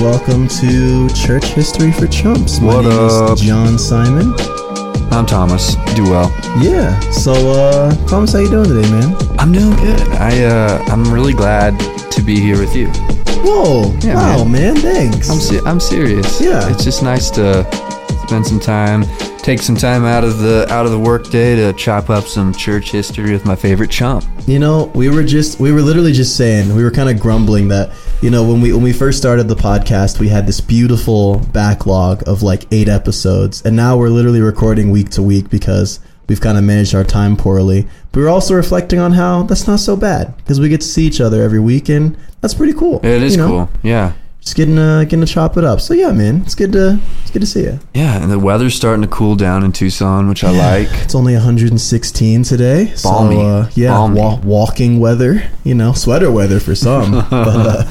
Welcome to Church History for Chumps. My What name up? is John Simon. I'm Thomas. Do well. Yeah. So, uh, Thomas, how you doing today, man? I'm doing good. I uh, I'm really glad to be here with you. Whoa! Yeah, wow, man. Thanks. I'm se- I'm serious. Yeah. It's just nice to spend some time, take some time out of the out of the workday to chop up some church history with my favorite chump. You know, we were just we were literally just saying we were kind of grumbling that you know when we when we first started the podcast we had this beautiful backlog of like eight episodes and now we're literally recording week to week because we've kind of managed our time poorly. But we're also reflecting on how that's not so bad because we get to see each other every week and that's pretty cool. It is you know? cool. Yeah. Just getting uh, getting to chop it up. So yeah, man, it's good to it's good to see you. Yeah, and the weather's starting to cool down in Tucson, which I like. It's only 116 today. Balmy. So, uh, yeah, wa- walking weather, you know, sweater weather for some. but, uh,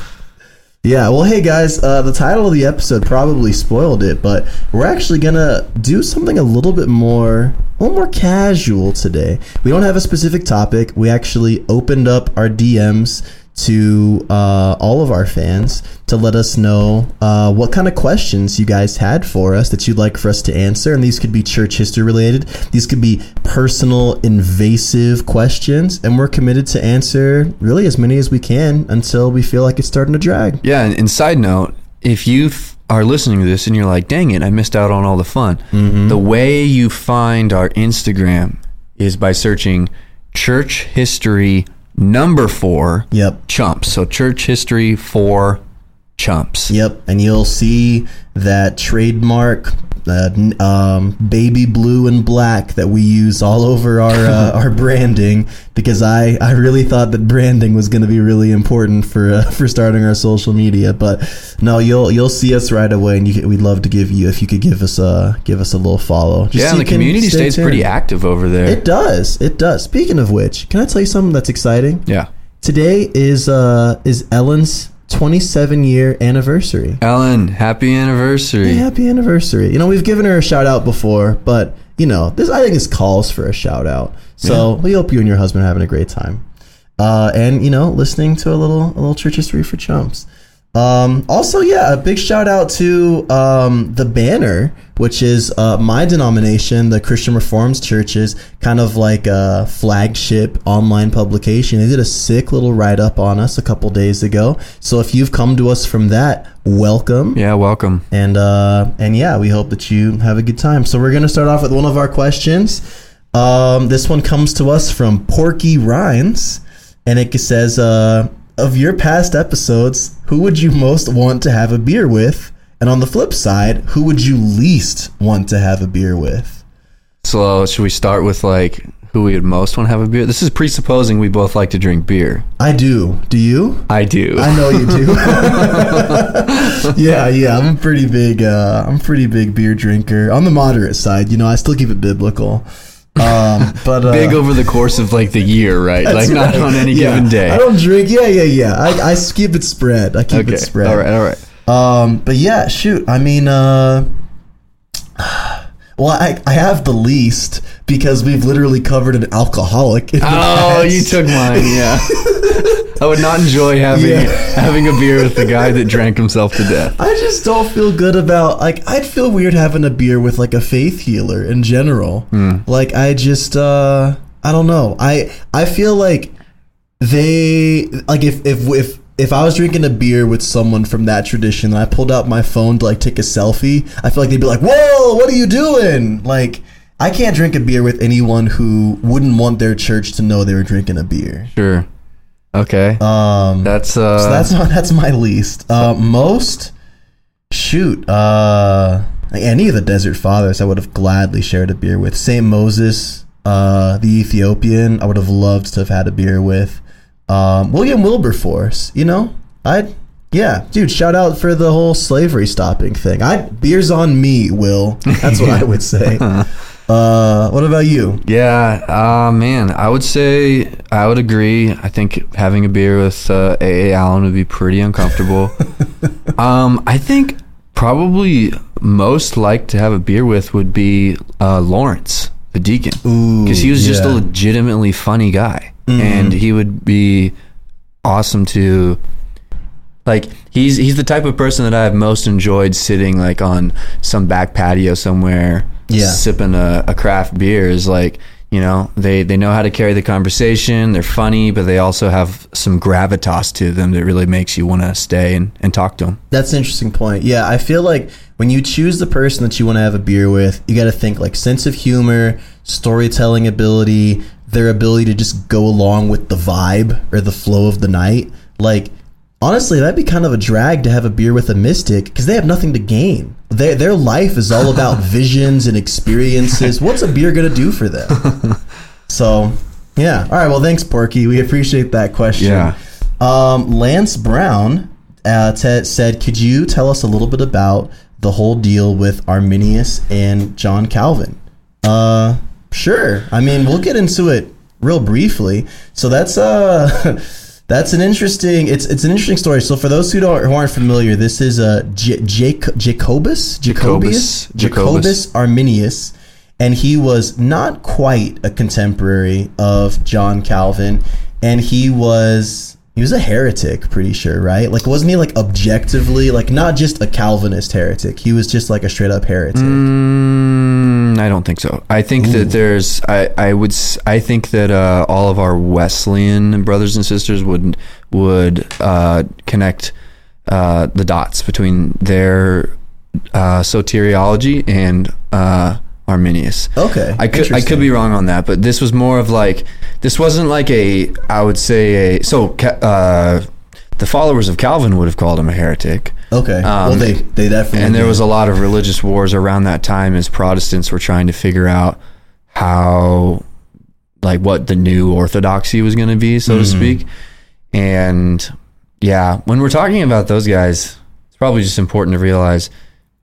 yeah, well, hey guys, uh, the title of the episode probably spoiled it, but we're actually gonna do something a little bit more, a little more casual today. We don't have a specific topic. We actually opened up our DMs to uh, all of our fans to let us know uh, what kind of questions you guys had for us that you'd like for us to answer. And these could be church history related, these could be personal, invasive questions. And we're committed to answer really as many as we can until we feel like it's starting to drag. Yeah, and, and side note, if you are listening to this and you're like, dang it, I missed out on all the fun, Mm-hmm. the way you find our Instagram is by searching church history number four Yep. chumps. So church history for chumps. Yep, and you'll see that trademark, uh, um, baby blue and black that we use all over our uh, our branding because I, I really thought that branding was going to be really important for uh, for starting our social media. But no, you'll you'll see us right away, and you, we'd love to give you if you could give us a give us a little follow. Just Yeah, so and the community stay stays pretty active over there. It does, it does. Speaking of which, can I tell you something that's exciting? yeah. Today is uh is Ellen's 27 year anniversary. Ellen, happy anniversary. Hey, happy anniversary. You know, we've given her a shout out before, but you know, this I think this calls for a shout out. So we hope you and your husband are having a great time. Uh, and you know, listening to a little a little church history for chumps. Um, also, yeah, a big shout out to um, the Banner, which is uh, my denomination, the Christian Reformed Church's kind of like a flagship online publication. They did a sick little write up on us a couple days ago. So if you've come to us from that, welcome Yeah, welcome. and uh and yeah we hope that you have a good time so we're gonna start off with one of our questions um this one comes to us from porky rhines and it says uh of your past episodes who would you most want to have a beer with and on the flip side who would you least want to have a beer with So, should we start with like who we would most want to have a beer? This is presupposing we both like to drink beer. i do do you I do. I know you do. yeah, yeah. I'm a pretty big. Uh, I'm a pretty big beer drinker on the moderate side. You know, I still keep it biblical. Um, but uh, Big over the course of like the year, right? Like not right. on any Yeah. given day. I don't drink. Yeah, yeah, yeah. I, I keep it spread. I keep okay. it spread. All right. All right. Um, but yeah, shoot. I mean, uh, well, I I have the least because we've literally covered an alcoholic. Oh, past. you took mine. Yeah. I would not enjoy having Yeah. having a beer with the guy that drank himself to death. I just don't feel good about like I'd feel weird having a beer with like a faith healer in general. Like I just uh I don't know. I I feel like they like if if if if I was drinking a beer with someone from that tradition and I pulled out my phone to like take a selfie, I feel like they'd be like, "Whoa, what are you doing?" Like I can't drink a beer with anyone who wouldn't want their church to know they were drinking a beer. Sure. Okay. Um that's uh. so that's not that's my least. Uh, most shoot. Uh, any of the Desert Fathers, I would have gladly shared a beer with. Saint Moses, uh, the Ethiopian, I would have loved to have had a beer with. Um, William Wilberforce, you know, I'd yeah, dude. Shout out for the whole slavery stopping thing. I beers on me, Will. That's what I would say. Uh, what about you? Yeah, uh, man, I would say I would agree. I think having a beer with uh, AA Allen would be pretty uncomfortable. um, I think probably most like to have a beer with would be uh, Lawrence, the deacon, because he was just a legitimately funny guy, and mm-hmm. he would be awesome to. Like he's he's the type of person that I've most enjoyed sitting like on some back patio somewhere, Yeah. sipping a, a craft beer. Is like you know they they know how to carry the conversation. They're funny, but they also have some gravitas to them that really makes you want to stay and, and talk to them. That's an interesting point. Yeah, I feel like when you choose the person that you want to have a beer with, you got to think like sense of humor, storytelling ability, their ability to just go along with the vibe or the flow of the night. Like, honestly, that'd be kind of a drag to have a beer with a mystic because they have nothing to gain. Their their life is all about visions and experiences. What's a beer gonna do for them? So, yeah. All right. Well, thanks, Porky. We appreciate that question. Yeah. Um, Lance Brown uh, t- said, "Could you tell us a little bit about the whole deal with Arminius and John Calvin?" Uh, sure. I mean, we'll get into it real briefly. So that's uh. That's an interesting. It's it's an interesting story. So for those who don't who aren't familiar, this is uh, J- Jac- Jacobus Jacobius Jacobus. Jacobus Arminius, and he was not quite a contemporary of John Calvin, and he was he was a heretic, pretty sure, right? Like, wasn't he like objectively like not just a Calvinist heretic? He was just like a straight up heretic. Mm, I don't think so. I think that there's. I, I would. I think that uh, all of our Wesleyan brothers and sisters would would uh, connect uh, the dots between their uh, soteriology and uh, Arminius. Okay, I could I could be wrong on that, but this was more of like this wasn't like a I would say a so uh, the followers of Calvin would have called him a heretic. Okay, well Um, they they definitely And there was a lot of religious wars around that time as Protestants were trying to figure out how, like, what the new orthodoxy was going to be, so to speak. And yeah, when we're talking about those guys, it's probably just important to realize,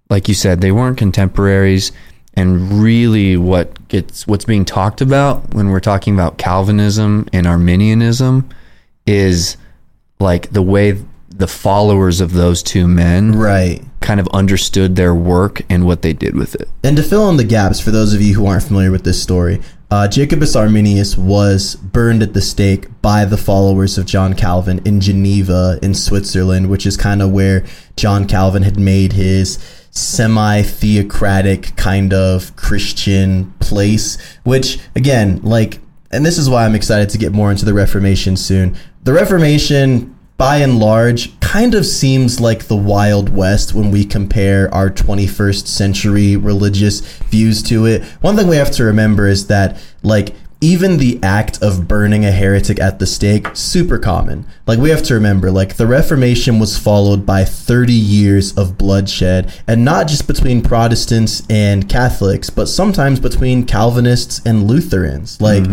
like you said, they weren't contemporaries. And really, what gets what's being talked about when we're talking about Calvinism and Arminianism is like the way the followers of those two men right. kind of understood their work and what they did with it. And to fill in the gaps for those of you who aren't familiar with this story, uh, Jacobus Arminius was burned at the stake by the followers of John Calvin in Geneva, in Switzerland, which is kind of where John Calvin had made his semi theocratic kind of Christian place. Which, again, like, and this is why I'm excited to get more into the Reformation soon. The Reformation by and large, kind of seems like the Wild West when we compare our 21st century religious views to it. One thing we have to remember is that, like, even the act of burning a heretic at the stake, super common. Like, we have to remember, like, the Reformation was followed by 30 years of bloodshed, and not just between Protestants and Catholics, but sometimes between Calvinists and Lutherans. Like,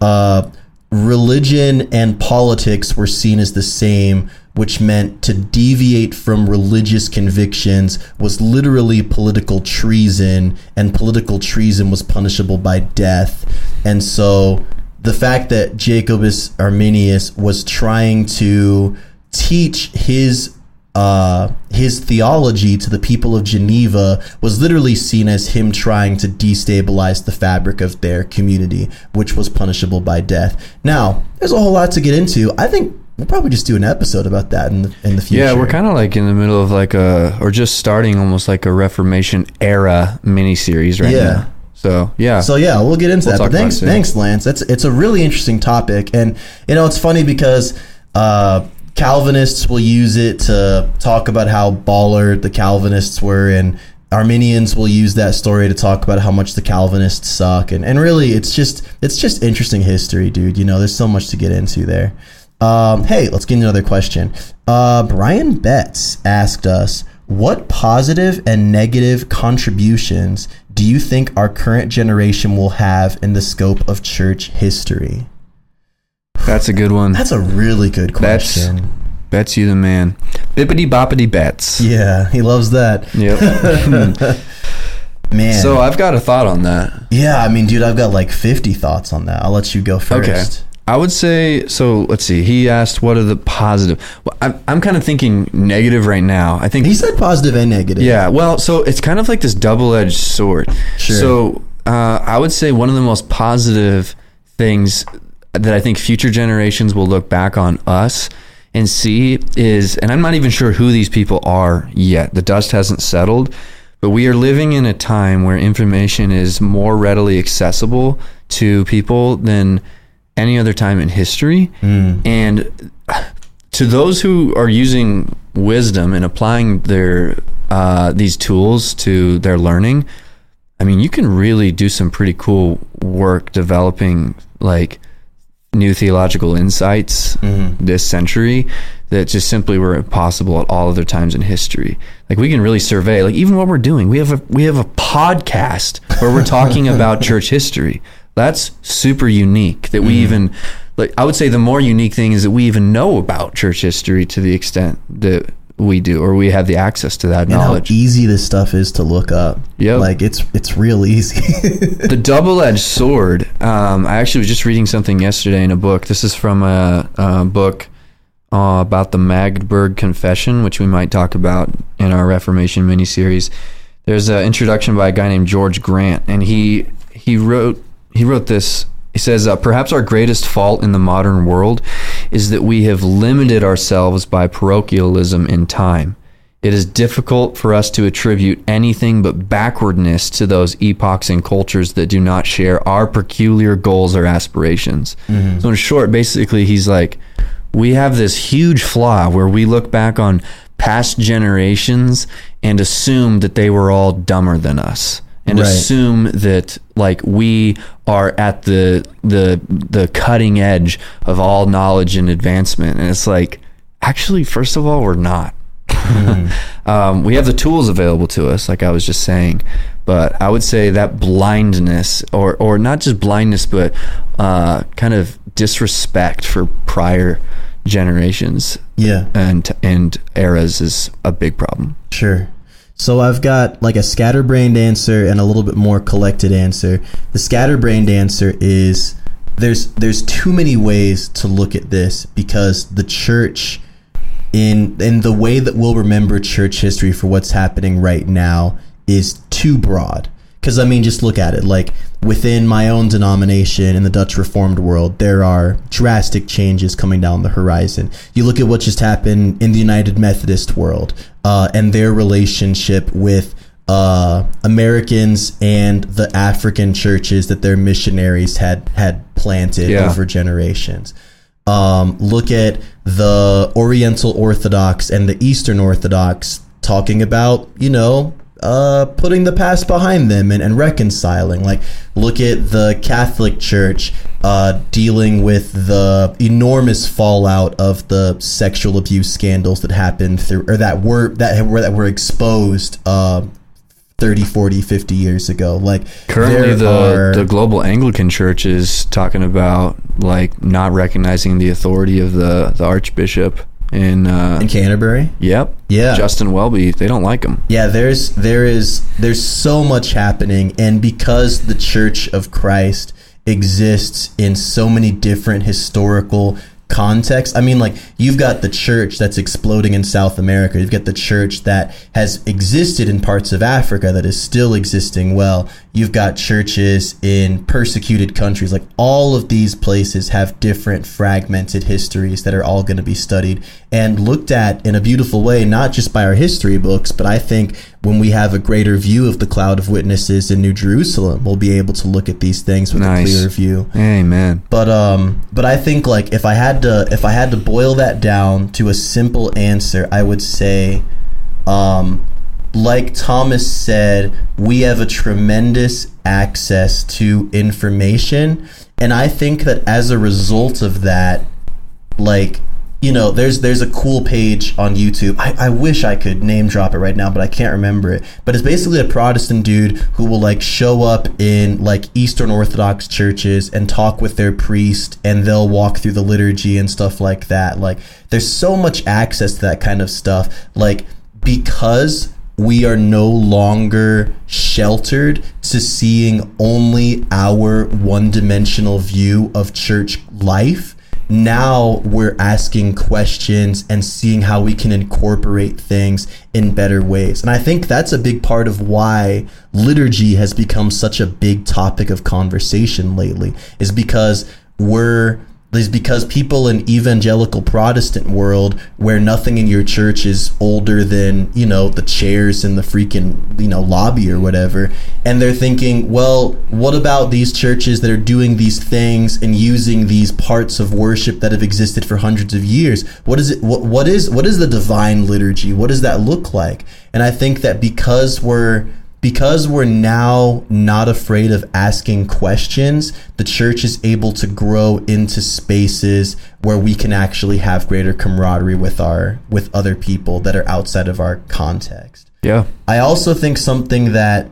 uh, religion and politics were seen as the same, which meant to deviate from religious convictions was literally political treason, and political treason was punishable by death. And so the fact that Jacobus Arminius was trying to teach his uh, his theology to the people of Geneva was literally seen as him trying to destabilize the fabric of their community, which was punishable by death. Now, there's a whole lot to get into. I think we'll probably just do an episode about that in the, in the future. Yeah, we're kind of like in the middle of like a, or just starting almost like a Reformation era miniseries right Yeah. now. So yeah, So yeah, we'll get into We'll that. But thanks, thanks, Lance. That's it's a really interesting topic, and you know it's funny because uh, Calvinists will use it to talk about how baller the Calvinists were, and Arminians will use that story to talk about how much the Calvinists suck, and and really it's just it's just interesting history, dude. You know, there's so much to get into there. Um, hey, let's get another question. Uh, Brian Betts asked us, "What positive and negative contributions do you think our current generation will have in the scope of church history?" that's a good one. That's a really good That's- question. Betts you the man. Bippity boppity bets. yeah, he loves that. Yep. Man. so I've got a thought on that. yeah, I mean, dude, I've got like 50 thoughts on that. I'll let you go first. Okay. I would say so. Let's see. He asked, "What are the positive?" Well, I'm I'm kind of thinking negative right now. I think He said positive and negative. Yeah, well, so it's kind of like this double-edged sword. Sure. So uh, I would say one of the most positive things that I think future generations will look back on us and see is, and I'm not even sure who these people are yet. The dust hasn't settled, but we are living in a time where information is more readily accessible to people than any other time in history. And to those who are using wisdom and applying their uh, these tools to their learning, I mean, you can really do some pretty cool work developing like new theological insights this century that just simply were impossible at all other times in history. Like we can really survey, like even what we're doing. We have a we have a podcast where we're talking about church history. That's super unique that we even like I would say the more unique thing is that we even know about church history to the extent that we do or we have the access to that And how knowledge. easy this stuff is to look up. Yeah. Like it's it's real easy. the double-edged sword. Um, I actually was just reading something yesterday in a book. This is from a, a book uh, about the Magdeburg Confession, which we might talk about in our Reformation miniseries. There's an introduction by a guy named George Grant, and he he wrote he wrote this. He says, uh, perhaps our greatest fault in the modern world is that we have limited ourselves by parochialism in time. It is difficult for us to attribute anything but backwardness to those epochs and cultures that do not share our peculiar goals or aspirations. So, in short, basically, he's like, we have this huge flaw where we look back on past generations and assume that they were all dumber than us and Right. assume that like we are at the the the cutting edge of all knowledge and advancement and it's like actually first of all we're not um, we have the tools available to us like i was just saying but i would say that blindness or or not just blindness but uh, kind of disrespect for prior generations yeah. and and eras is a big problem Sure. So I've got like a scatterbrained answer and a little bit more collected answer. The scatterbrained answer is there's there's too many ways to look at this because the church in in the way that we'll remember church history for what's happening right now is too broad. Because I mean, just look at it. Like within my own denomination in the Dutch Reformed world, there are drastic changes coming down the horizon. You look at what just happened in the United Methodist world uh, and their relationship with uh, Americans and the African churches that their missionaries had had planted Yeah. over generations. Um, look at the Oriental Orthodox and the Eastern Orthodox talking about, you know, uh, putting the past behind them and, and reconciling. Like, look at the Catholic Church uh, dealing with the enormous fallout of the sexual abuse scandals that happened through, or that were that were that were exposed. Uh, 30 40 50 years ago like Currently, the are- the global Anglican Church is talking about like not recognizing the authority of the the Archbishop in. Uh, in canterbury yep. Yeah. Justin Welby. They don't like him. Yeah, there's there is there's so much happening and because the Church of Christ exists in so many different historical contexts. I mean like you've got the church that's exploding in South America. You've got the church that has existed in parts of Africa that is still existing well. You've got churches in persecuted countries. Like all of these places have different fragmented histories that are all going to be studied and looked at in a beautiful way, not just by our history books, but I think when we have a greater view of the cloud of witnesses in New Jerusalem, we'll be able to look at these things with Nice. a clearer view. Amen. But um, but I think like if I had to if I had to boil that down to a simple answer, I would say, um, like Thomas said, we have a tremendous access to information, and I think that as a result of that, like you know there's there's a cool page on youtube. I, I wish i could name drop it right now but i can't remember it. But it's basically a protestant dude who will like show up in like eastern orthodox churches and talk with their priest and they'll walk through the liturgy and stuff like that. Like there's so much access to that kind of stuff. Like because we are no longer sheltered to seeing only our one dimensional view of church life. Now we're asking questions and seeing how we can incorporate things in better ways. And I think that's a big part of why liturgy has become such a big topic of conversation lately, is because we're is because people in evangelical Protestant world where nothing in your church is older than, you know, the chairs in the freaking, you know, lobby or whatever. And they're thinking, well, what about these churches that are doing these things and using these parts of worship that have existed for hundreds of years? What is it what what is what is the divine liturgy? What does that look like? And I think that because we're because we're now not afraid of asking questions, the church is able to grow into spaces where we can actually have greater camaraderie with our with other people that are outside of our context. Yeah. I also think something that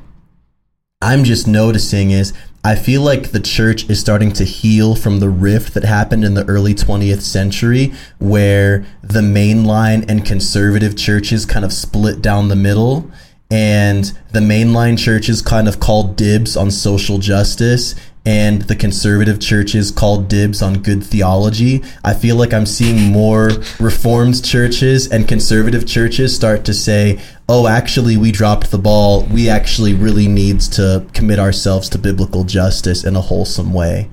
I'm just noticing is I feel like the church is starting to heal from the rift that happened in the early 20th century, where the mainline and conservative churches kind of split down the middle and the mainline churches kind of called dibs on social justice and the conservative churches called dibs on good theology. I feel like I'm seeing more reformed churches and conservative churches start to say, "Oh, actually we dropped the ball. We actually really needs to commit ourselves to biblical justice in a wholesome way."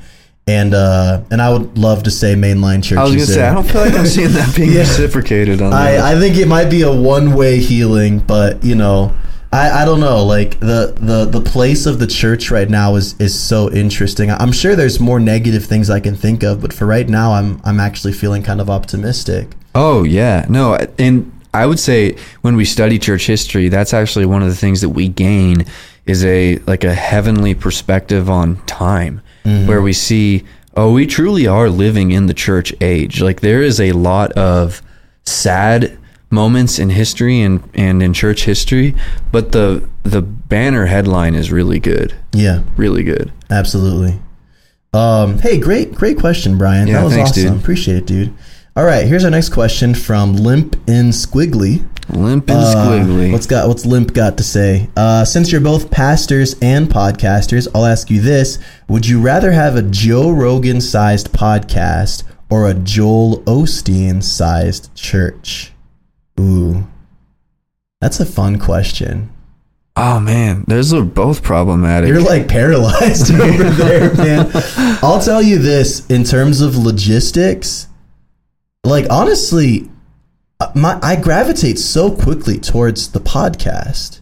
And uh, and I would love to say mainline churches. I was gonna say I don't feel like I'm seeing that being Yeah. reciprocated on that. I, I think it might be a one way healing, but you know, I, I don't know. Like the, the the place of the church right now is is so interesting. I'm sure there's more negative things I can think of, but for right now, I'm I'm actually feeling kind of optimistic. Oh yeah, no, and I would say when we study church history, that's actually one of the things that we gain is a like a heavenly perspective on time, where we see, oh, we truly are living in the church age. Like there is a lot of sad moments in history and and in church history, but the the banner headline is really good, Yeah, really good. absolutely. Um, hey, great great question, Brian. Yeah, that was thanks, awesome. dude. Appreciate it, dude. All right, here's our next question from Limp in Squiggly. Limp and Uh, squiggly. What's got what's Limp got to say? Uh, since you're both pastors and podcasters, I'll ask you this: Would you rather have a Joe Rogan sized podcast or a Joel Osteen sized church? Ooh, that's a fun question. oh man, those are both problematic. You're like paralyzed over there, man. I'll tell you this: in terms of logistics, like honestly, uh, my I gravitate so quickly towards the podcast,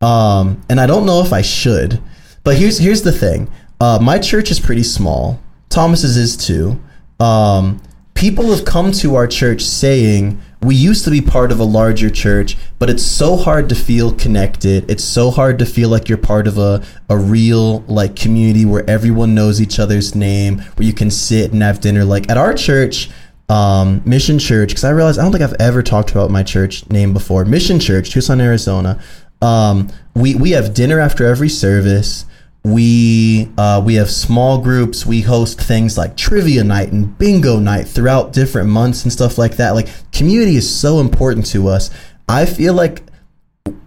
um, and I don't know if I should. But here's here's the thing: uh, my church is pretty small. Thomas's is too. Um, people have come to our church saying we used to be part of a larger church, but it's so hard to feel connected. It's so hard to feel like you're part of a, a real like community where everyone knows each other's name, where you can sit and have dinner. Like at our church, um, Mission Church, because I realized I don't think I've ever talked about my church name before. Mission Church, Tucson, Arizona. Um, we we have dinner after every service. We uh, we have small groups. We host things like trivia night and bingo night throughout different months and stuff like that. Like community is so important to us. I feel like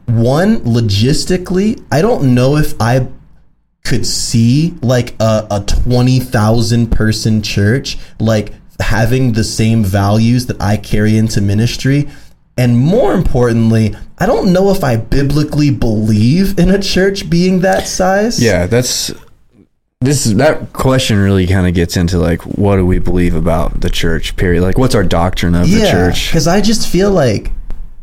one logistically, I don't know if I could see like a, a 20,000 person church like having the same values that I carry into ministry. And more importantly, I don't know if I biblically believe in a church being that size. Yeah, that's this is that question really kind of gets into like what do we believe about the church period like what's our doctrine of the church because I just feel like,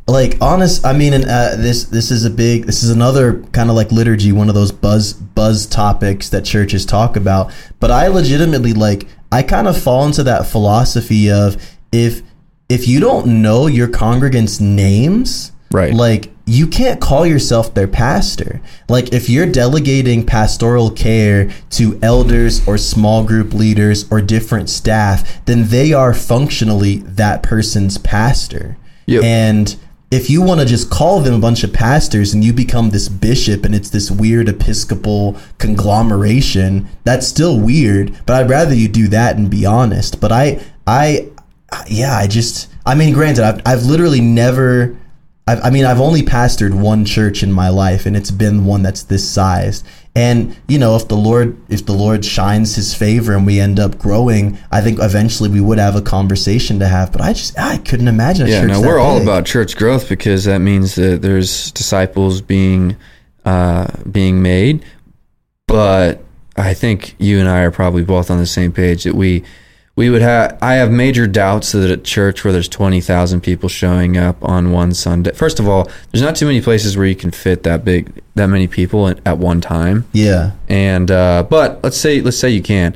like honest. I mean, and, uh, this this is a big. This is another kind of like liturgy, one of those buzz buzz topics that churches talk about. But I legitimately like. I kind of fall into that philosophy of if if you don't know your congregants' names, Right. Like you can't call yourself their pastor. Like if you're delegating pastoral care to elders or small group leaders or different staff, then they are functionally that person's pastor. Yep. And if you want to just call them a bunch of pastors and you become this bishop and it's this weird episcopal conglomeration, that's still weird, but I'd rather you do that and be honest. But I I yeah, I just I mean granted I've I've literally never I, I mean, I've only pastored one church in my life, and it's been one that's this size. And you know, if the Lord, if the Lord shines His favor and we end up growing, I think eventually we would have a conversation to have. But I just, I couldn't imagine. A Yeah, church no, we're all big. about church growth because that means that there's disciples being uh, being made. But I think you and I are probably both on the same page that we we would have. I have major doubts that at church where there's twenty thousand people showing up on one Sunday. First of all, there's not too many places where you can fit that big that many people at, at one time. Yeah, And uh, but let's say let's say you can.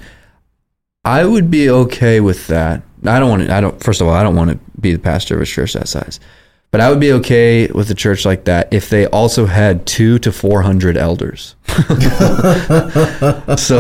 I would be okay with that. I don't want to. I don't. First of all, I don't want to be the pastor of a church that size. But I would be okay with a church like that if they also had two to four hundred elders, so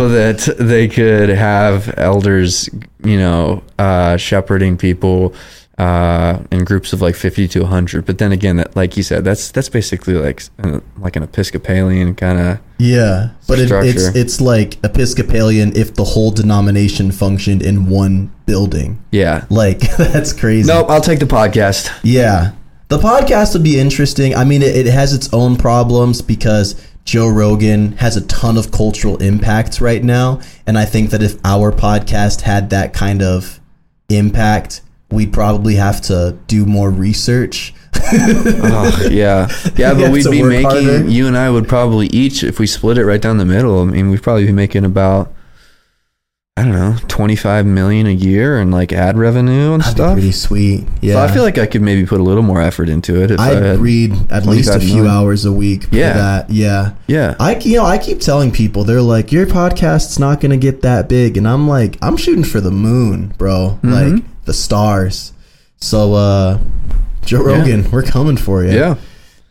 that they could have elders, you know, uh, shepherding people uh, in groups of like fifty to hundred. But then again, that like you said, that's that's basically like uh, like an Episcopalian kind of yeah. But it, it's it's like Episcopalian if the whole denomination functioned in one building. yeah. Like that's crazy. Nope, I'll take the podcast. Yeah. The podcast would be interesting. I mean, it, it has its own problems because Joe Rogan has a ton of cultural impacts right now. And I think that if our podcast had that kind of impact, we'd probably have to do more research. Oh, yeah, yeah, but we'd be making. harder. You and I would probably each, if we split it right down the middle. I mean, we'd probably be making about, I don't know, twenty five million a year and like ad revenue and That'd be stuff. pretty sweet. Yeah. So I feel like I could maybe put a little more effort into it if I I'd had. read at least a few million. hours a week for Yeah. that. Yeah. yeah, I you know I keep telling people they're like your podcast's not gonna get that big, and I'm like I'm shooting for the moon, bro, Mm-hmm. like the stars. So uh, Joe Yeah. Rogan, we're coming for you. yeah.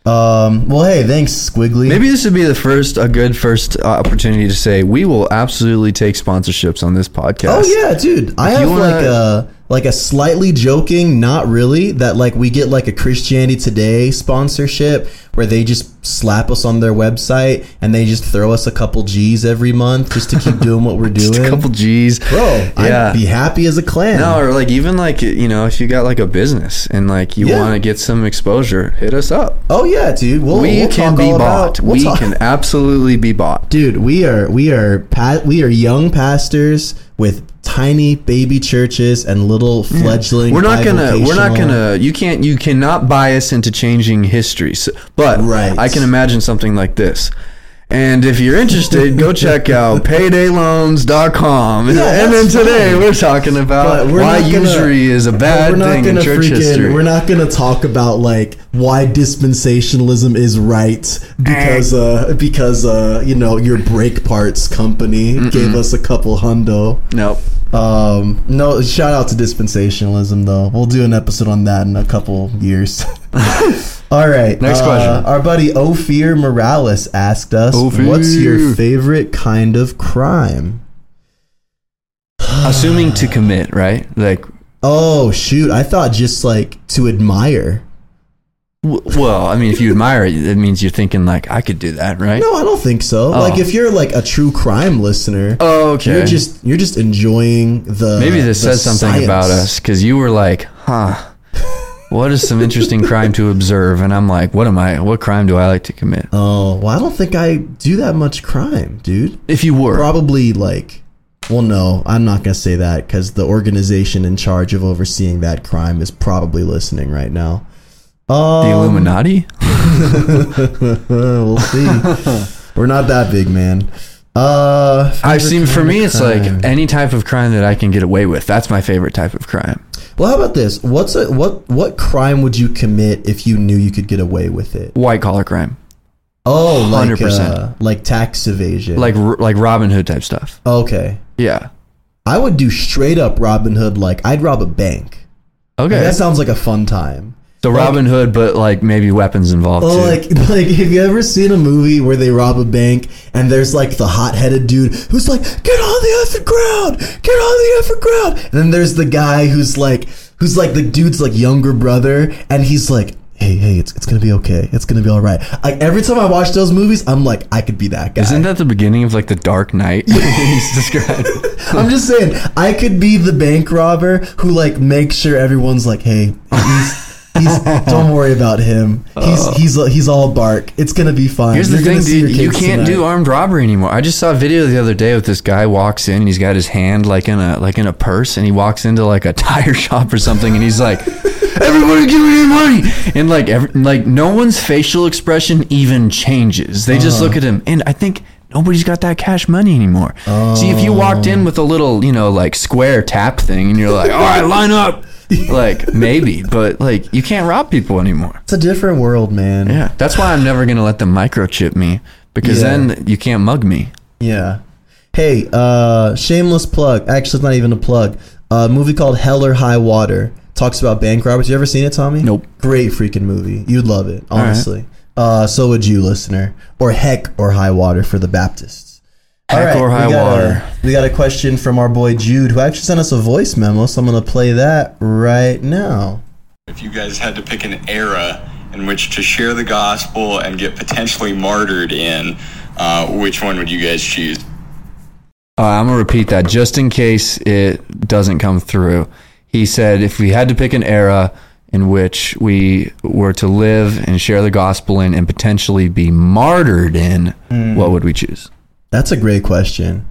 Um. Well, hey, thanks, Squiggly. Maybe this would be the first, a good first uh, opportunity to say we will absolutely take sponsorships on this podcast. Oh yeah, dude. I have wanna- like a like a slightly joking, not really, that like we get like a Christianity Today sponsorship where they just slap us on their website and they just throw us a couple G's every month just to keep doing what we're doing. Just a couple G's, Bro, Yeah. I'd be happy as a clan. No, or like even like you know, if you got like a business and like you Yeah. want to get some exposure, hit us up. Oh yeah, dude. We'll, we we'll can be bought. we'll we talk- can absolutely be bought. dude. We are we are pa- we are young pastors with tiny baby churches and little fledgling. We're not gonna. We're not gonna. You can't. You cannot buy us into changing history. So, but Right. I can imagine something like this. And if you're interested, go check out paydayloans.com. Yeah, and then today fine. we're talking about we're why gonna- usury is a bad thing in church freaking, history. We're not gonna talk about like why dispensationalism is right because uh because uh you know your brake parts company gave us a couple hundo. nope. Um, no, shout out to dispensationalism though. We'll do an episode on that in a couple years. All right. Next uh, question. Our buddy Ophir Morales asked us, Ophir. "What's your favorite kind of crime?" Assuming to commit, right? Like, Oh shoot! I thought just like to admire. Well, I mean, if you admire it, it means you're thinking like, I could do that, right? No, I don't think so. Oh. Like if you're like a true crime listener, Oh, okay. you're just you're just enjoying the. Maybe this the says something about us because you were like, huh. What is some interesting crime to observe? And I'm like, what am I? What crime do I like to commit? Oh well, I don't think I do that much crime, dude. If you were, Probably like, well, no, I'm not gonna say that because the organization in charge of overseeing that crime is probably listening right now. Um, the Illuminati. we'll see. We're not that big, man. Uh, I've seen. For me, it's like any type of crime that I can get away with. That's my favorite type of crime. Well, how about this? What's a what what crime would you commit if you knew you could get away with it? White collar crime, Oh, like 100%. uh, like tax evasion. like like Robin Hood type stuff. okay, Yeah. I would do straight up Robin Hood. Like I'd rob a bank. Okay. That sounds like a fun time. So Robin Hood, but like maybe weapons involved Oh, too. like like have you ever seen a movie where they rob a bank and there's like the hot headed dude who's like, get on the effing ground, get on the effing ground, and then there's the guy who's like who's like the dude's like younger brother and he's like. Hey, hey, it's, it's gonna be okay. It's gonna be all right. Like every time I watch those movies, I'm like, I could be that guy. Isn't that the beginning of like the Dark Knight? He's described. I'm just saying, I could be the bank robber who like makes sure everyone's like, hey, don't worry about him. He's oh. he's he's all bark. It's gonna be fine. Here's the You're gonna thing, dude. You can't do armed robbery anymore. I just saw a video the other day with this guy walks in and he's got his hand like in a like in a purse and he walks into like a tire shop or something and he's like, "Everybody, give me your money!" And like every, like no one's facial expression even changes. They just uh-huh. look at him and I think. Nobody's got that cash money anymore. See, if you walked oh. in with a little, you know, like square tap thing, and you're like, "All right, line up," like maybe, but like you can't rob people anymore. It's a different world, man. Yeah, that's why I'm never gonna let them microchip me because Yeah. then you can't mug me. Yeah. Hey, uh, shameless plug. Actually, it's not even a plug. A movie called Hell or High Water talks about bank robbers. You ever seen it, Tommy? Nope. Great freaking movie. You'd love it, right. honestly. Uh, so would you, listener. Or Heck or High Water for the Baptists. Heck or High we got Water. A, we got a question from our boy Jude, who actually sent us a voice memo. So I'm going to play that right now. If you guys had to pick an era in which to share the gospel and get potentially martyred in, uh, which one would you guys choose? Uh, I'm gonna repeat that just in case it doesn't come through. He said if we had to pick an era in which we were to live and share the gospel in and potentially be martyred in, what would we choose? That's a great question.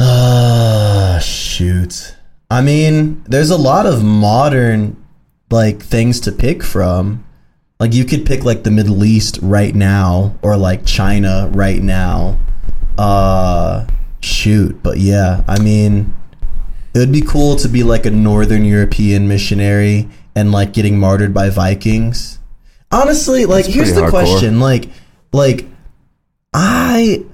Ah, shoot. I mean, there's a lot of modern like things to pick from. Like you could pick like the Middle East right now or like China right now. Uh shoot, but yeah, I mean it would be cool to be like a northern European missionary and like getting martyred by Vikings. Honestly, like That's here's the hardcore. question, like like I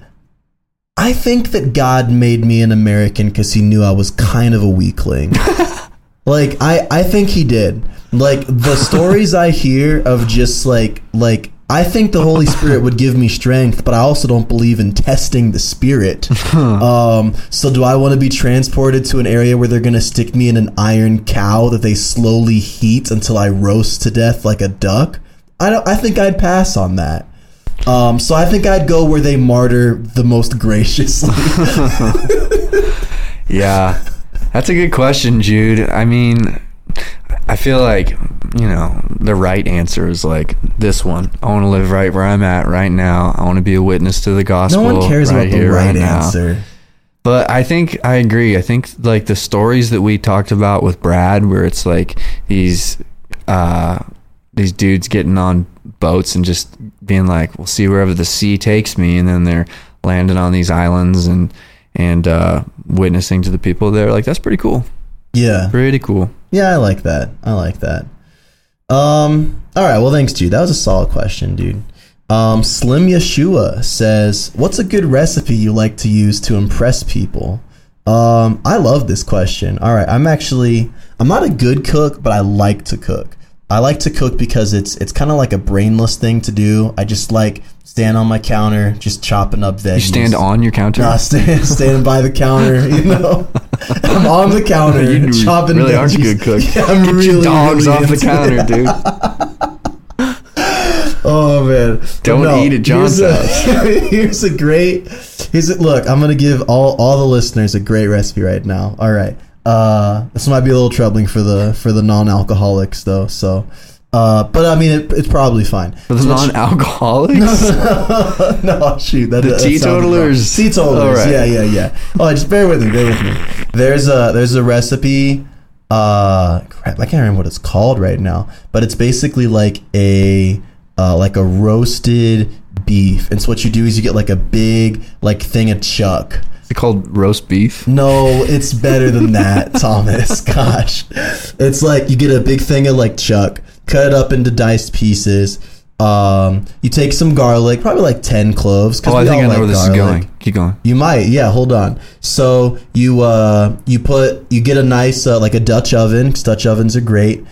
I think that God made me an American because he knew I was kind of a weakling. like I, I think he did. Like the stories I hear of just like like I think the Holy Spirit would give me strength, but I also don't believe in testing the spirit. um, so do I want to be transported to an area where they're gonna stick me in an iron cow that they slowly heat until I roast to death like a duck? I don't. I think I'd pass on that. Um, so I think I'd go where they martyr the most graciously. Yeah, that's a good question, Jude. I mean, I feel like you know the right answer is like this one. I want to live right where I'm at right now. I want to be a witness to the gospel. no one cares right about the right now. answer. But I think I agree. I think like the stories that we talked about with Brad, where it's like these uh, these dudes getting on boats and just being like, "We'll see wherever the sea takes me," and then they're landing on these islands and and uh, witnessing to the people there. Like that's pretty cool. Yeah, Pretty cool. yeah, I like that. I like that. Um, all right. Well, thanks, dude. That was a solid question, dude. Um, Slim Yeshua says, "What's a good recipe you like to use to impress people?" Um, I love this question. All right, I'm actually I'm not a good cook, but I like to cook. I like to cook because it's it's kind of like a brainless thing to do. I just like stand on my counter, just chopping up veggies. You stand on your counter. Nah, stand, standing by the counter, you know. I'm on the counter, You chopping really aren't a good cook. Yeah, I'm Get really, your dogs really off the counter, it. dude. Oh man! Don't eat at John's here's a, here's a great. Here's a, look. I'm gonna give all all the listeners a great recipe right now. All right. Uh, this might be a little troubling for the for the non-alcoholics though. So, uh, but I mean, it, it's probably fine. For the So non-alcoholics. no, shoot. That, The that teetotalers? Teetotalers. Right. Yeah, yeah, yeah. Oh, just bear with me. Bear with me. There's a there's a recipe. Uh, crap, I can't remember what it's called right now, but it's basically like a uh, like a roasted beef. And so what you do is you get like a big like thing of chuck. Is it called roast beef? No, it's better than that, Thomas. Gosh. It's like you get a big thing of like chuck, cut it up into diced pieces. Um, you take some garlic, probably like 10 cloves. Oh, I think I know where like this is going. Keep going. You might, yeah. Hold on. So you uh you put you get a nice uh, like a Dutch oven. Dutch ovens are great.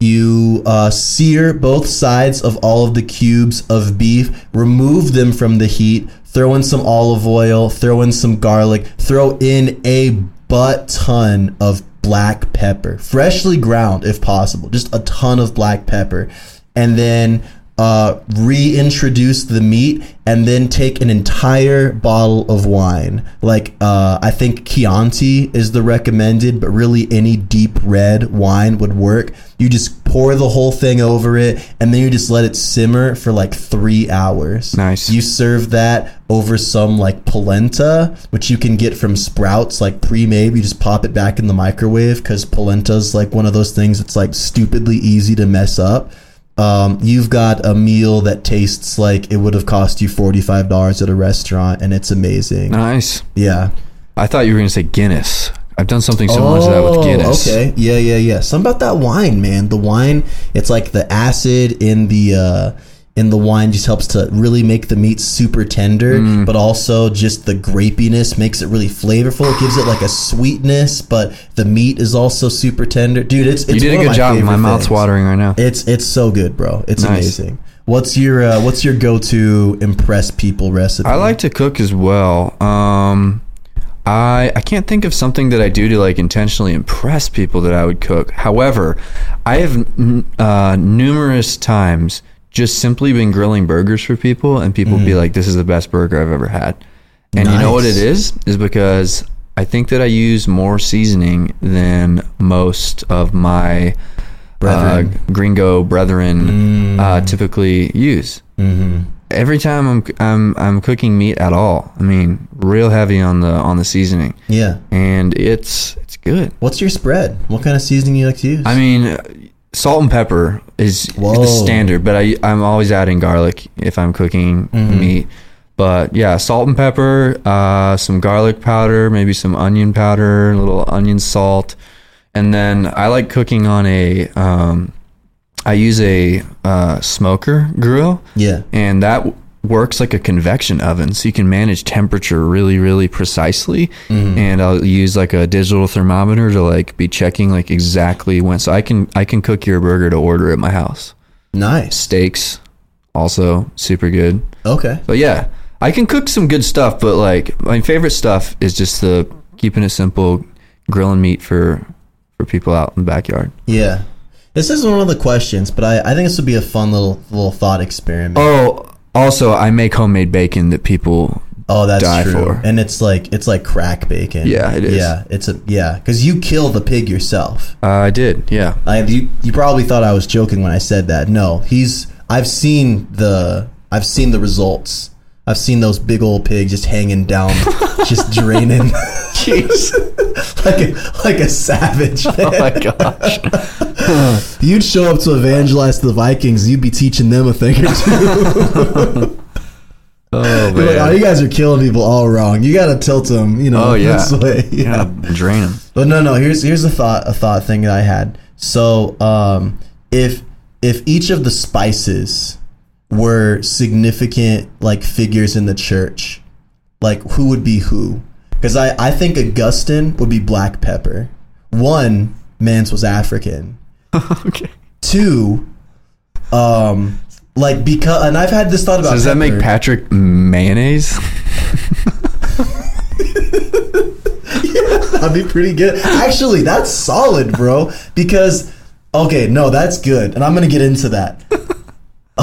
You uh, sear both sides of all of the cubes of beef. Remove them from the heat. Throw in some olive oil. Throw in some garlic. Throw in a butt ton of black pepper, freshly ground if possible. Just a ton of black pepper, and then uh, reintroduce the meat, and then take an entire bottle of wine. Like uh, I think Chianti is the recommended, but really any deep red wine would work. You just pour the whole thing over it, and then you just let it simmer for like three hours. Nice. You serve that over some like polenta, which you can get from Sprouts, like pre-made. You just pop it back in the microwave because polenta's like one of those things that's like stupidly easy to mess up. Um, you've got a meal that tastes like it would have cost you forty-five dollars at a restaurant, and it's amazing. Nice. Yeah. I thought you were going to say Guinness. I've done something similar to that with Guinness. Oh, Okay. Yeah, yeah, yeah. Something about that wine, man. The wine, it's like the acid in the uh in the wine just helps to really make the meat super tender, Mm. but also just the grapiness makes it really flavorful. It gives it like a sweetness, but the meat is also super tender. Dude, it's, it's You did a good my job. My mouth's things. watering right now. It's it's so good, bro. It's Nice. amazing. What's your uh, what's your go to impress people recipe? I like to cook as well. Um, I I can't think of something that I do to like intentionally impress people that I would cook. However, I have n- uh, numerous times just simply been grilling burgers for people, and people be like, "This is the best burger I've ever had." And you know what it is? Is because I think that I use more seasoning than most of my Brethren. uh, gringo brethren uh, typically use every time I'm I'm I'm cooking meat at all. I mean, real heavy on the on the seasoning, yeah. and it's it's good. What's your spread? What kind of seasoning you like to use? I mean, uh, salt and pepper is Whoa. the standard, but I I'm always adding garlic if I'm cooking meat. But yeah, salt and pepper, uh, some garlic powder, maybe some onion powder, a little onion salt, and then I like cooking on a. Um, I use a uh, smoker grill yeah. and that works like a convection oven so you can manage temperature really really precisely mm-hmm. and i'll use like a digital thermometer to like be checking like exactly when so i can i can cook your burger to order at my house Nice. steaks also super good Okay. but yeah i can cook some good stuff but like my favorite stuff is just the keeping it simple grilling meat for for people out in the backyard Yeah. This isn't one of the questions, but I, I think this would be a fun little little thought experiment. oh also i make homemade bacon that people Oh, that's die true. for. And it's like it's like crack bacon. Yeah, it is. Yeah, it's a yeah, because you kill the pig yourself. uh, i did yeah I you you probably thought I was joking when I said that. No, he's I've seen the I've seen the results. I've seen those big old pigs just hanging down, just draining. Jeez. like a, like a savage. Oh my gosh. You'd show up to evangelize the Vikings. You'd be teaching them a thing or two. Oh You're like, oh, you guys are killing people all wrong. You got to tilt them, you know, Oh, yeah. this way. Yeah, drain them. But no, no. Here's here's a thought a thought thing that I had. So um, if if each of the spices were significant like figures in the church, like who would be who? Because I I think Augustine would be black pepper. One, Mance was African. okay. Two, um, like because and I've had this thought about. So does that make. Patrick mayonnaise? That'd be pretty good. Actually, that's solid, bro. Because okay, no, that's good, and I'm gonna get into that.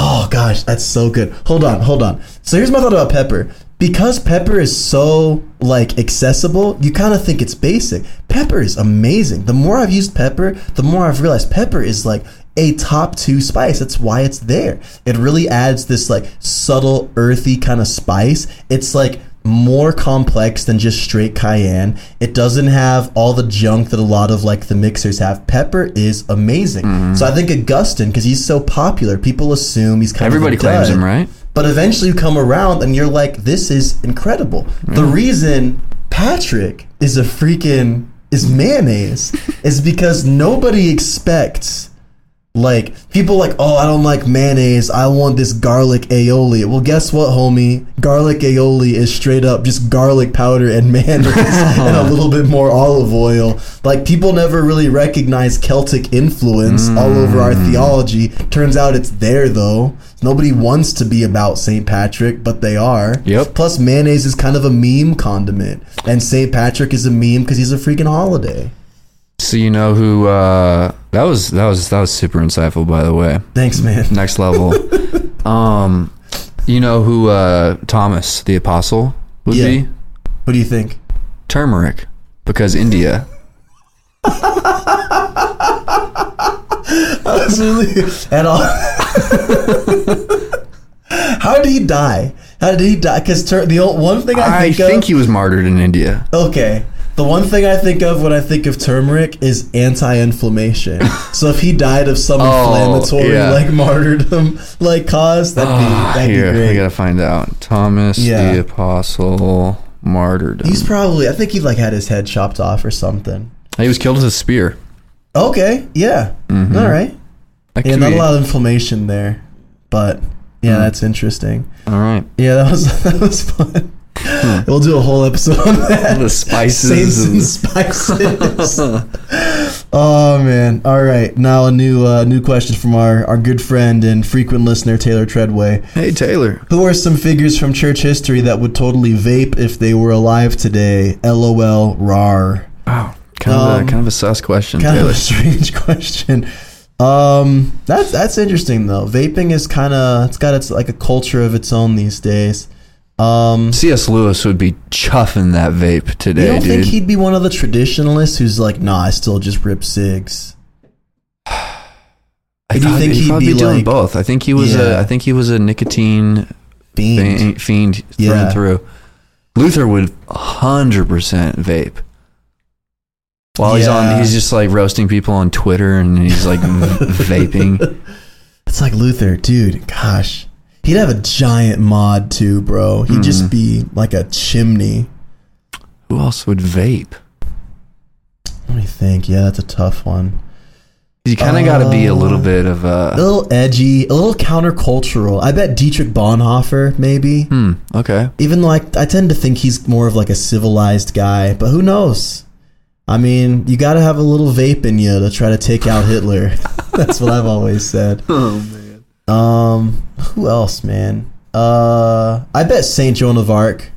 Oh gosh, that's so good. Hold on, hold on. So here's my thought about pepper. Because pepper is so like accessible, you kind of think it's basic. Pepper is amazing. The more I've used pepper, the more I've realized pepper is like a top two spice. That's why it's there. It really adds this like subtle, earthy kind of spice. It's like more complex than just straight cayenne. It doesn't have all the junk that a lot of like the mixers have. Pepper is amazing. Mm-hmm. So I think Augustine, because he's so popular, people assume he's kind Everybody of a claims him, right? But eventually you come around and you're like, this is incredible. The reason Patrick is a freaking is mayonnaise is because nobody expects like people like, oh, I don't like mayonnaise. I want this garlic aioli. Well, guess what, homie? Garlic aioli is straight up just garlic powder and mayonnaise and a little bit more olive oil. Like people never really recognize Celtic influence all over our mm. theology. Turns out it's there though. Nobody wants to be about St. Patrick, but they are. Yep. Plus, mayonnaise is kind of a meme condiment, and St. Patrick is a meme because he's a freaking holiday. So you know who? Uh, that was that was that was super insightful, by the way. Thanks, man. Next level. um, you know who uh, Thomas the Apostle would Yeah. be? What do you think? Turmeric, because India. Absolutely. At all. How did he die? How did he die? Because tur- the old, one thing I I think, think of. he was martyred in India. okay. The one thing I think of when I think of turmeric is anti-inflammation. so if he died of some Oh, inflammatory yeah. like martyrdom like cause, that'd be Ah, that'd here, be we great. gotta find out. Thomas Yeah. the Apostle martyrdom. He's probably. I think he like had his head chopped off or something. he was killed with a spear. Okay. Yeah. Mm-hmm. All right. Yeah. Not a lot of inflammation there, but yeah, that's interesting. All right. Yeah, that was that was fun. We'll do a whole episode on that. The spices. And spices. oh man! All right, now a new uh, new question from our our good friend and frequent listener Taylor Treadway. Hey Taylor. Who are some figures from church history that would totally vape if they were alive today? LOL. Rar. Wow. Kind of Um, a kind of a sus question, Kind Taylor. of a strange question. Um, that's that's interesting though. Vaping is kind of it's got its like a culture of its own these days. Um, C.S. Lewis would be chuffing that vape You today, don't dude. think he'd be one of the traditionalists who's like, nah, I still just rip cigs? I do you think he'd, he'd probably be be doing like- both. I think he was Yeah. a I think he was a nicotine Fiend. fiend, through Yeah. and through. Luther would hundred percent vape. While he's on, he's just like roasting people on Twitter, and he's like vaping. It's like Luther, dude. Gosh, he'd have a giant mod too, bro. He'd Hmm. just be like a chimney. Who else would vape? Let me think. Yeah, that's a tough one. You kind of got to be a Uh, little bit of A a. little edgy, a little countercultural. I bet Dietrich Bonhoeffer, maybe. Hmm. Okay. Even like, I, I tend to think he's more of like a civilized guy, but who knows? I mean, you got to have a little vape in you to try to take out Hitler. That's what I've always said. Oh man. Um, who else, man? Uh, I bet Saint Joan of Arc.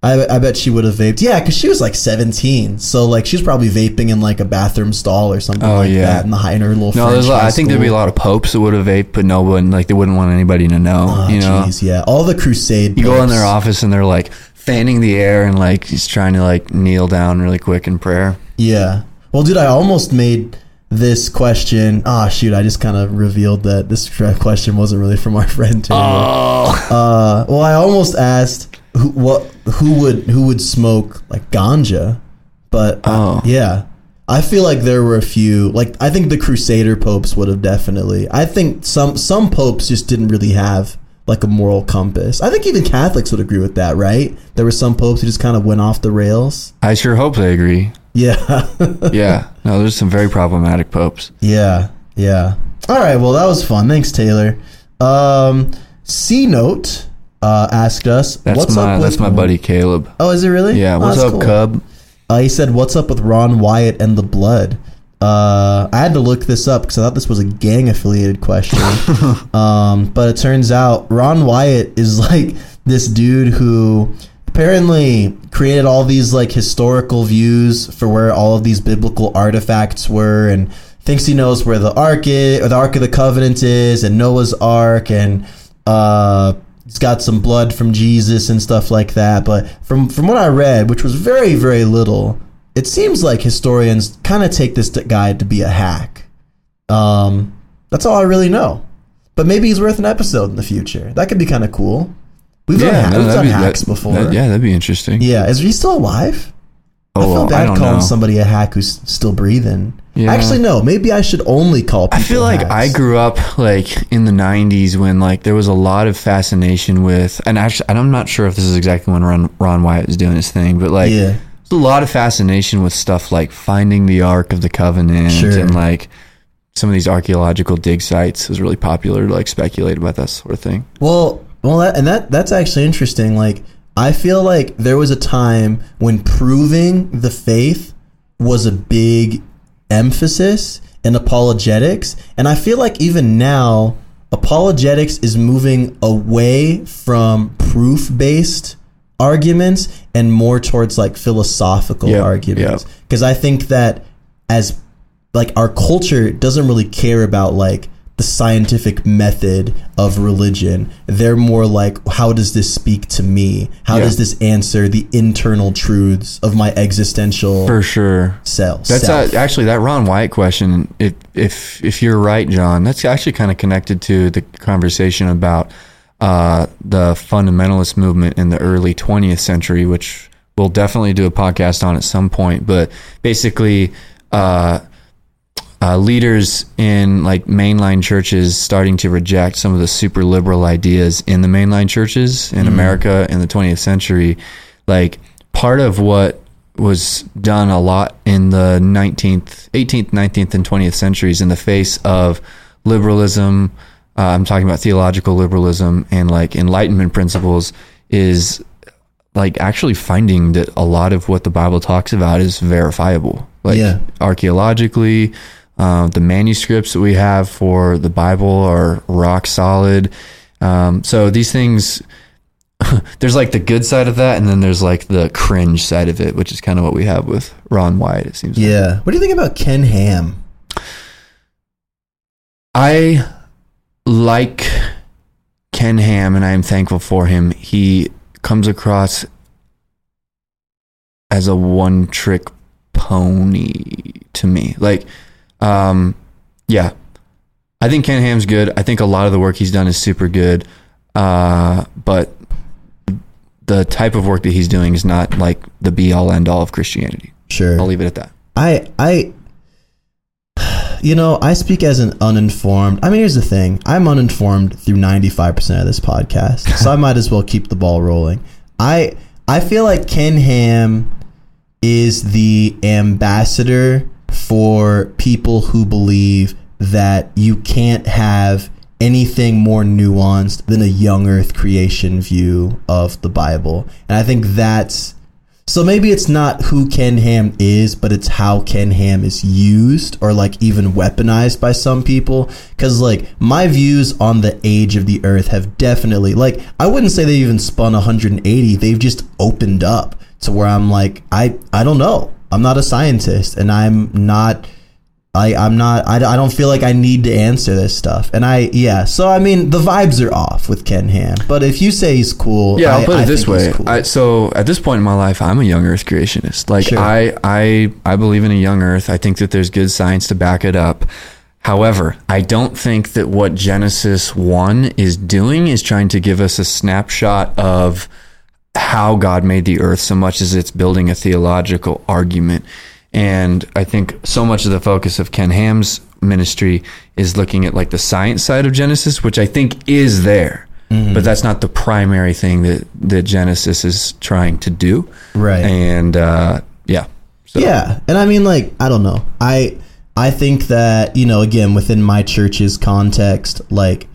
I, I bet she would have vaped. Yeah, because she was like 17, so like she was probably vaping in like a bathroom stall or something Oh, like yeah. that in the high in her little. No, there's. A I think there'd be a lot of popes that would have vaped, but no one like they wouldn't want anybody to know. Oh, you know, jeez, yeah, all the crusade. you go in their office and they're like fanning the air and like he's trying to like kneel down really quick in prayer. Yeah. Well, dude, I almost made this question. Ah, shoot, I just kind of revealed that this question wasn't really from our friend Taylor. Oh. Uh, well, I almost asked who what who would who would smoke like ganja, but Oh. yeah, I feel like there were a few. Like I think the Crusader popes would have definitely. I think some some popes just didn't really have like a moral compass. I think even Catholics would agree with that, right? There were some popes who just kind of went off the rails. I sure hope they agree. Yeah, Yeah. No, there's some very problematic popes. yeah, yeah. All right, well that was fun. Thanks, Taylor. Um, C note uh, asked us, That's "What's my up with that's my buddy Caleb. Oh, is it really? Yeah. Oh, What's up, cool. Cub? Uh, he said, "What's up with Ron Wyatt and the Blood?" Uh, I had to look this up because I thought this was a gang affiliated question. um, but it turns out Ron Wyatt is like this dude who apparently created all these like historical views for where all of these biblical artifacts were, and thinks he knows where the ark is, or the Ark of the Covenant is, and Noah's Ark, and uh, it's got some blood from Jesus and stuff like that. But from from what I read, which was very very little, it seems like historians kind of take this guy to be a hack. Um, that's all I really know. But maybe he's worth an episode in the future. That could be kind of cool. We've done, ha- no, we've done be- hacks that- before. that- yeah, that'd be interesting. Yeah, is he still alive? Oh, I Oh, feel well, bad I don't calling know. somebody a hack who's still breathing. Yeah. Actually, no. Maybe I should only call. People I feel like hacks. I grew up like in the '90s when like there was a lot of fascination with, and actually, and I'm not sure if this is exactly when Ron, Ron Wyatt was doing his thing, but like Yeah. there's a lot of fascination with stuff like finding the Ark of the Covenant Sure. and like some of these archaeological dig sites was really popular to like speculate about that sort of thing. Well, well, that, and that that's actually interesting. Like, I feel like there was a time when proving the faith was a big emphasis in apologetics, and I feel like even now, apologetics is moving away from proof-based arguments and more towards like philosophical Yeah, arguments. Because I think that as like our culture doesn't really care about like the scientific method of religion. They're more like, how does this speak to me? How Yeah. does this answer the internal truths of my existential For sure. self? That's self. uh, actually that Ron Wyatt question. If if if you're right, John, that's actually kind of connected to the conversation about uh, the fundamentalist movement in the early 20th century, which we'll definitely do a podcast on at some point. But basically, uh, uh, leaders in like mainline churches starting to reject some of the super liberal ideas in the mainline churches in America in the 20th century. Like part of what was done a lot in the 19th, 18th, 19th, and 20th centuries in the face of liberalism. Uh, I'm talking about theological liberalism and like Enlightenment principles is like actually finding that a lot of what the Bible talks about is verifiable. Like Yeah. archaeologically, uh, the manuscripts that we have for the Bible are rock solid. Um, so these things, there's like the good side of that, and then there's like the cringe side of it, which is kind of what we have with Ron Wyatt. It seems. like. yeah. What do you think about Ken Ham? I like Ken Ham, and I am thankful for him. He comes across as a one-trick pony to me. Like, um, yeah, I think Ken Ham's good. I think a lot of the work he's done is super good, uh, but the type of work that he's doing is not like the be-all, end-all of Christianity. Sure. I'll leave it at that. I I you know, I speak as an uninformed. I mean, here's the thing. I'm uninformed through 95% of this podcast. so I might as well keep the ball rolling. I I feel like Ken Ham is the ambassador for people who believe that you can't have anything more nuanced than a young earth creation view of the Bible. And I think that's so maybe it's not who Ken Ham is, but it's how Ken Ham is used or like even weaponized by some people. Cause like my views on the age of the earth have definitely like I wouldn't say they even spun 180. They've just opened up to where I'm like, I I don't know. I'm not a scientist and I'm not I, I'm not. I, I don't feel like I need to answer this stuff, and I yeah. So I mean, the vibes are off with Ken Ham. But if you say he's cool, Yeah, I'll I- put it I this way. cool. I, so at this point in my life, I'm a young Earth creationist. Like Sure. I, I, I believe in a young Earth. I think that there's good science to back it up. However, I don't think that what Genesis one is doing is trying to give us a snapshot of how God made the earth so much as it's building a theological argument. And I think so much of the focus of Ken Ham's ministry is looking at like the science side of Genesis, which I think is there. But that's not the primary thing that, that Genesis is trying to do. Right. And uh, yeah. So, Yeah, and I mean, like, I don't know. I I think that you know, again, within my church's context, like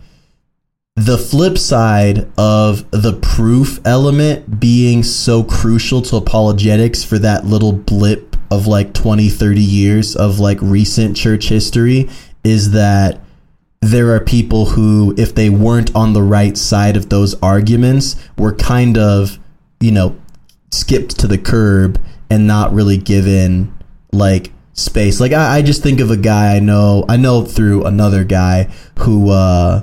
the flip side of the proof element being so crucial to apologetics for that little blip of like 20 30 years of like recent church history is that there are people who if they weren't on the right side of those arguments were kind of you know skipped to the curb and not really given like space. Like I, I just think of a guy i know i know through another guy who uh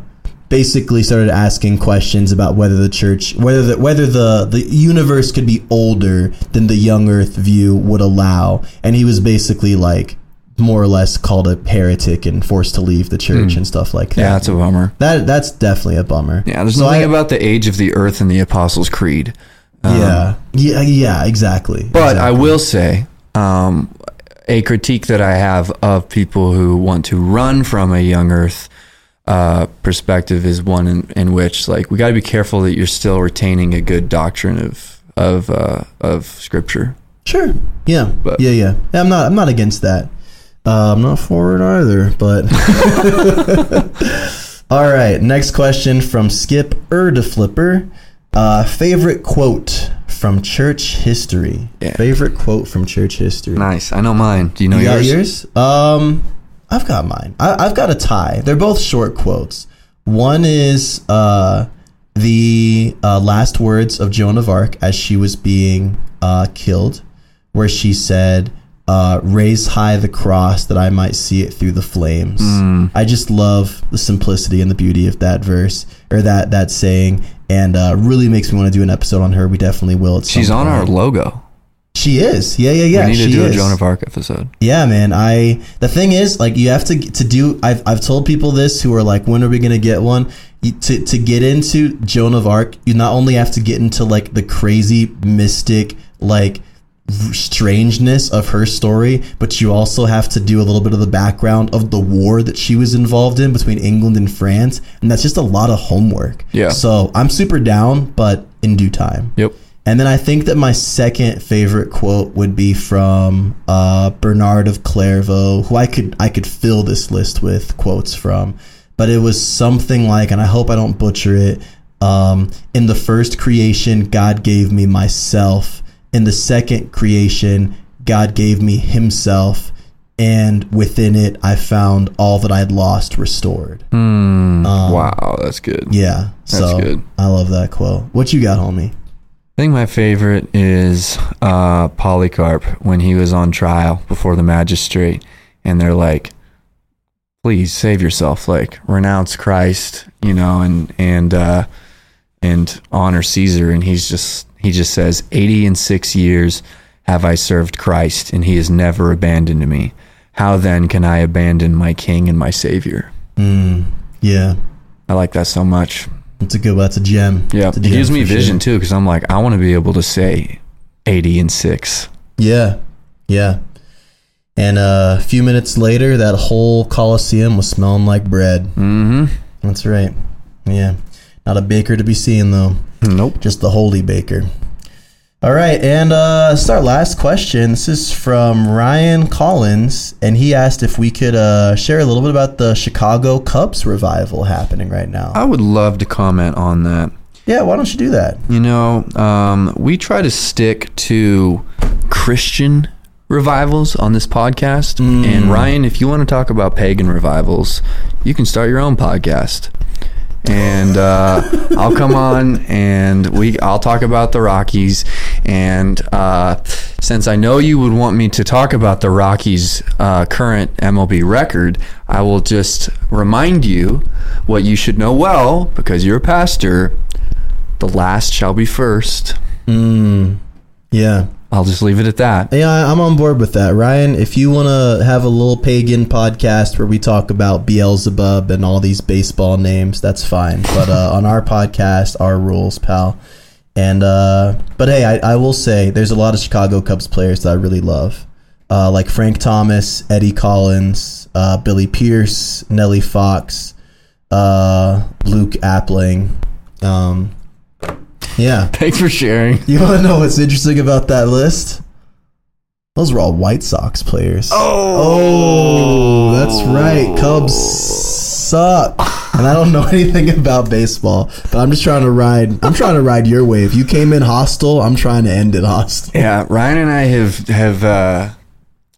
basically started asking questions about whether the church whether the whether the the universe could be older than the young earth view would allow and he was basically like more or less called a heretic and forced to leave the church and stuff like that. Yeah, that's a bummer. that that's definitely a bummer Yeah, there's So nothing I- about the age of the earth in the Apostles' Creed. yeah yeah yeah exactly But I will say, um, a critique that I have of people who want to run from a young Earth uh, perspective is one in, in which, like, we got to be careful that you're still retaining a good doctrine of of uh, of Scripture. Sure. Yeah. But- yeah. Yeah. I'm not. I'm not against that. Uh, I'm not for it either. But all right. Next question from Skip Erdeflipper. Uh, favorite quote from church history. Yeah. Favorite quote from church history. Nice. I know mine. Do you know You yours? yours? Um, I've got mine. I, I've got a tie. They're both short quotes. One is uh, the uh, last words of Joan of Arc as she was being uh, killed, where she said, uh, raise high the cross that I might see it through the flames. I just love the simplicity and the beauty of that verse or that that saying, and uh, really makes me want to do an episode on her. We definitely will. She's on our logo. She is. Yeah, yeah, yeah. we need she to do is. a Joan of Arc episode. Yeah, man. I the thing is, like, you have to to do. I've I've told people this who are like, when are we gonna get one? You, to to get into Joan of Arc, you not only have to get into like the crazy mystic like strangeness of her story, but you also have to do a little bit of the background of the war that she was involved in between England and France, and that's just a lot of homework. Yeah. So I'm super down, but in due time. Yep. And then I think that my second favorite quote would be from uh, Bernard of Clairvaux, who I could I could fill this list with quotes from, but it was something like, and I hope I don't butcher it. Um, in the first creation, God gave me myself. In the second creation, God gave me Himself, and within it, I found all that I'd lost restored. wow, that's good. Yeah, so good. I love that quote. What you got, homie? I think my favorite is uh, Polycarp when he was on trial before the magistrate, and they're like, "Please save yourself, like renounce Christ, you know, and and uh, and honor Caesar." And he's just he just says, 80 and six years have I served Christ, and He has never abandoned me. How then can I abandon my King and my Savior?" Yeah, I like that so much. It's a good. That's a gem. Yeah, a it gives me for sure. vision too, because I'm like, I want to be able to say 80 and six. Yeah, yeah. And uh, a few minutes later, that whole Coliseum was smelling like bread. Mm-hmm. That's right. Yeah, not a baker to be seen though. Nope. Just the holy baker. All right, and uh, this is our last question. This is from Ryan Collins, and he asked if we could uh, share a little bit about the Chicago Cubs revival happening right now. I would love to comment on that. yeah, why don't you do that? You know, um, we try to stick to Christian revivals on this podcast. And Ryan, if you want to talk about pagan revivals, you can start your own podcast. And uh, I'll come on and we I'll talk about the Rockies. And uh, since I know you would want me to talk about the Rockies' uh, current MLB record, I will just remind you what you should know well because you're a pastor. The last shall be first. Yeah. I'll just leave it at that. Yeah, I'm on board with that. Ryan, if you want to have a little pagan podcast where we talk about Beelzebub and all these baseball names, that's fine. But uh, on our podcast, our rules, pal. And uh, but hey, I, I will say there's a lot of Chicago Cubs players that I really love, uh, like Frank Thomas, Eddie Collins, uh, Billy Pierce, Nellie Fox, uh, Luke Appling. Um, yeah. Thanks for sharing. You want to know what's interesting about that list? Those were all White Sox players. Oh, that's right. Cubs suck, and I don't know anything about baseball. But I'm just trying to ride. I'm trying to ride your wave. If you came in hostile. I'm trying to end it hostile. Yeah, Ryan and I have have uh,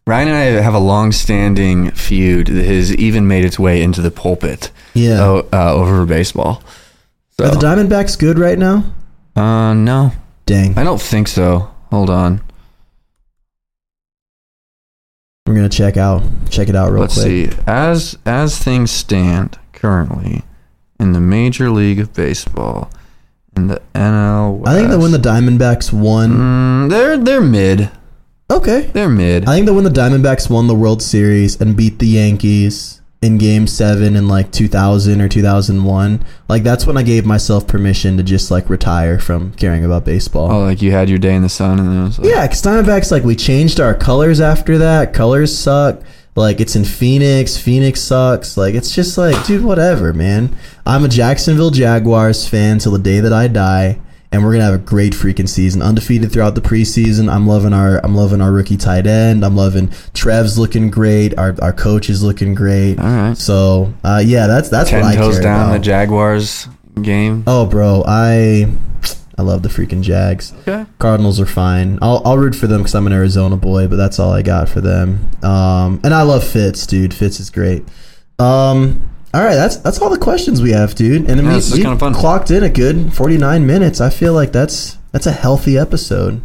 Ryan and I have a long-standing feud that has even made its way into the pulpit. Yeah. uh, over baseball. So, Are the Diamondbacks good right now? Uh, no, Dang. I don't think so. Hold on. I'm gonna check out. Check it out real Let's quick. see. As as things stand currently in the Major League of Baseball, in the NL, West, I think that when the Diamondbacks won. Mm, they're they're mid. Okay. They're mid. I think that when the Diamondbacks won the World Series and beat the Yankees in Game Seven in like 2000 or 2001, like that's when I gave myself permission to just like retire from caring about baseball. oh, like you had your day in the sun, and then it was like, Yeah, because Diamondbacks like we changed our colors after that. Colors suck. Like it's in Phoenix. Phoenix sucks. Like it's just like, dude, whatever, man. I'm a Jacksonville Jaguars fan till the day that I die, and we're gonna have a great freaking season, undefeated throughout the preseason. I'm loving our I'm loving our rookie tight end. I'm loving Trev's looking great. Our our coach is looking great. All right. So uh, yeah, that's that's ten what I toes care down about. the Jaguars game. oh, bro, I I love the freaking Jags. Okay. Cardinals are fine. I'll, I'll root for them because I'm an Arizona boy, but that's all I got for them. Um, and I love Fitz, dude. Fitz is great. Um, all right, that's that's all the questions we have, dude. And Yeah, we, this we kinda clocked in a good 49 minutes. I feel like that's that's a healthy episode.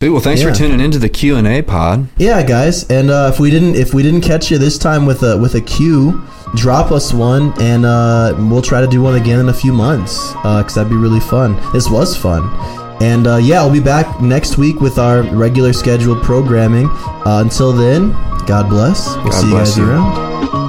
Dude, well, thanks Yeah. for tuning into the Q and A pod. Yeah, guys, and uh, if we didn't if we didn't catch you this time with a with a Q, drop us one, and uh, we'll try to do one again in a few months because that'd be really fun. This was fun, and uh, yeah, I'll be back next week with our regular scheduled programming. Uh, until then, God bless. We'll God see you bless guys you. around.